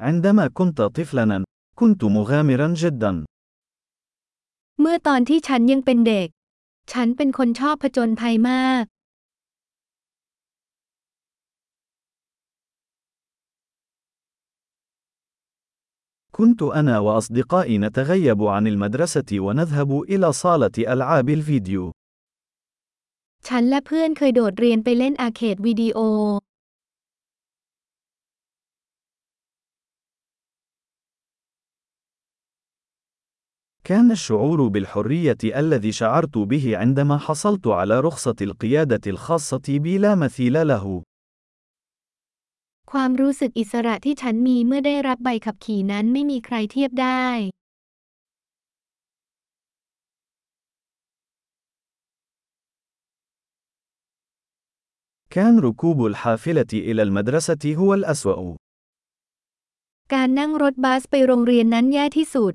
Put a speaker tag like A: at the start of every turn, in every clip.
A: عندما كنت طفلا، كنت مغامرا جدا.
B: เมื่อตอนที่ฉันยังเป็นเด็ก ฉันเป็นคนชอบผจญภัยมาก
A: كنت أنا وأصدقائي نتغيب عن المدرسة ونذهب إلى صالة ألعاب الفيديو.
B: ฉันและเพื่อนเคยโดดเรียนไปเล่นอาร์เคดวิดีโอ
A: كان الشعور بالحرية الذي شعرت به عندما حصلت على رخصة القيادة الخاصة بي لا مثيل له.
B: ความรู้สึกอิสระที่ฉันมีเมื่อได้รับใบขับขี่นั้นไม่มีใครเทียบได้
A: كان ركوب الحافلة إلى المدرسة هو الأسوأ.
B: การนั่งรถบัสไปโรงเรียนนั้นแย่ที่สุด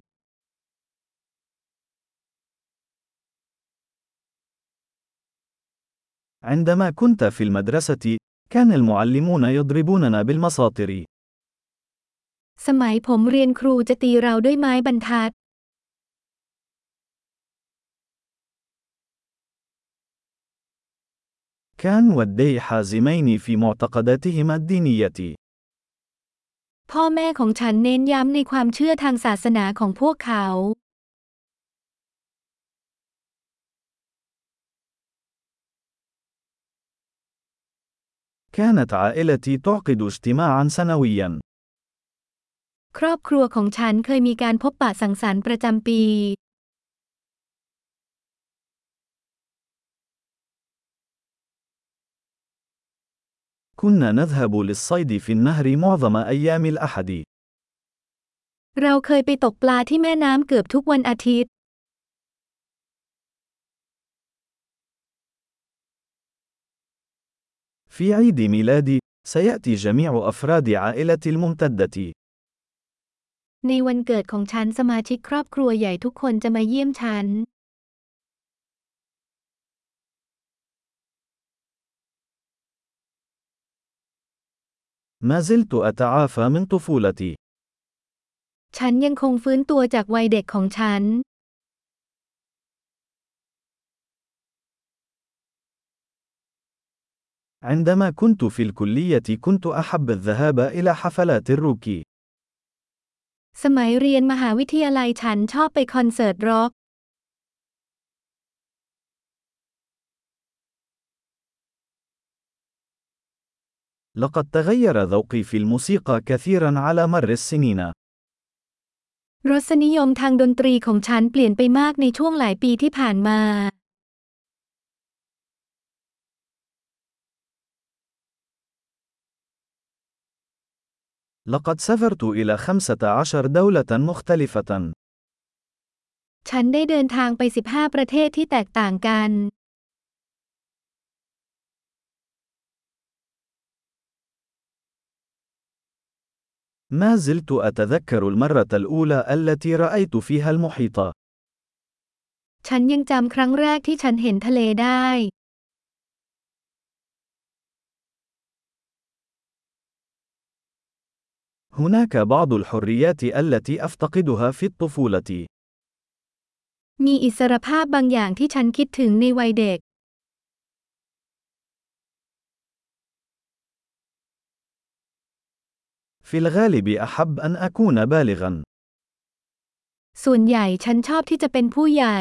A: عندما كنت في المدرسة، كان المعلمون يضربوننا بالمساطر.
B: สมัยผมเรียนครูจะตีเราด้วยไม้บรรทัด
A: كان والدي حازمين في معتقداتهما الدينية.
B: พ่อแม่ของฉันเน้นย้ำในความเชื่อทางศาสนาของพวกเขา
A: كانت عائلتي تعقد اجتماعا سنويا.
B: ครอบครัวของฉันเคยมีการพบปะสังสรรค์ประจำปี
A: كنا نذهب للصيد في النهر معظم أيام الأحد.
B: เราเคยไปตกปลาที่แม่น้ำเกือบทุกวันอาทิตย์
A: في عيد ميلادي، سيأتي جميع أفراد عائلتي الممتدة.
B: ในวันเกิดของฉันสมาชิกครอบครัวใหญ่ทุกคนจะมาเยี่ยมฉัน
A: ما زلت أتعافى من طفولتي.
B: ฉันยังคงฟื้นตัวจากวัยเด็กของฉัน
A: عندما كنت في الكلية كنت أحب الذهاب إلى حفلات الروك.
B: สมัยเรียนมหาวิทยาลัยฉันชอบไปคอนเสิร์ตร็อก
A: لقد تغير ذوقي في الموسيقى كثيرا على مر السنين.
B: รสนิยมทางดนตรีของฉันเปลี่ยนไปมากในช่วงหลายปีที่ผ่านมา
A: لقد سافرت إلى 15 دولة مختلفة.
B: ฉันได้เดินทางไป 15 ประเทศที่แตกต่างกัน
A: ما زلت أتذكر المرة الأولى التي رأيت فيها المحيط.
B: ฉันยังจำครั้งแรกที่ฉันเห็นทะเลได้
A: هناك بعض الحريات التي أفتقدها في الطفولة.
B: มีอิสรภาพบางอย่างที่ฉันคิดถึงในวัยเด็ก
A: في الغالب أحب أن أكون بالغا.
B: ส่วนใหญ่ฉันชอบที่จะเป็นผู้ใหญ่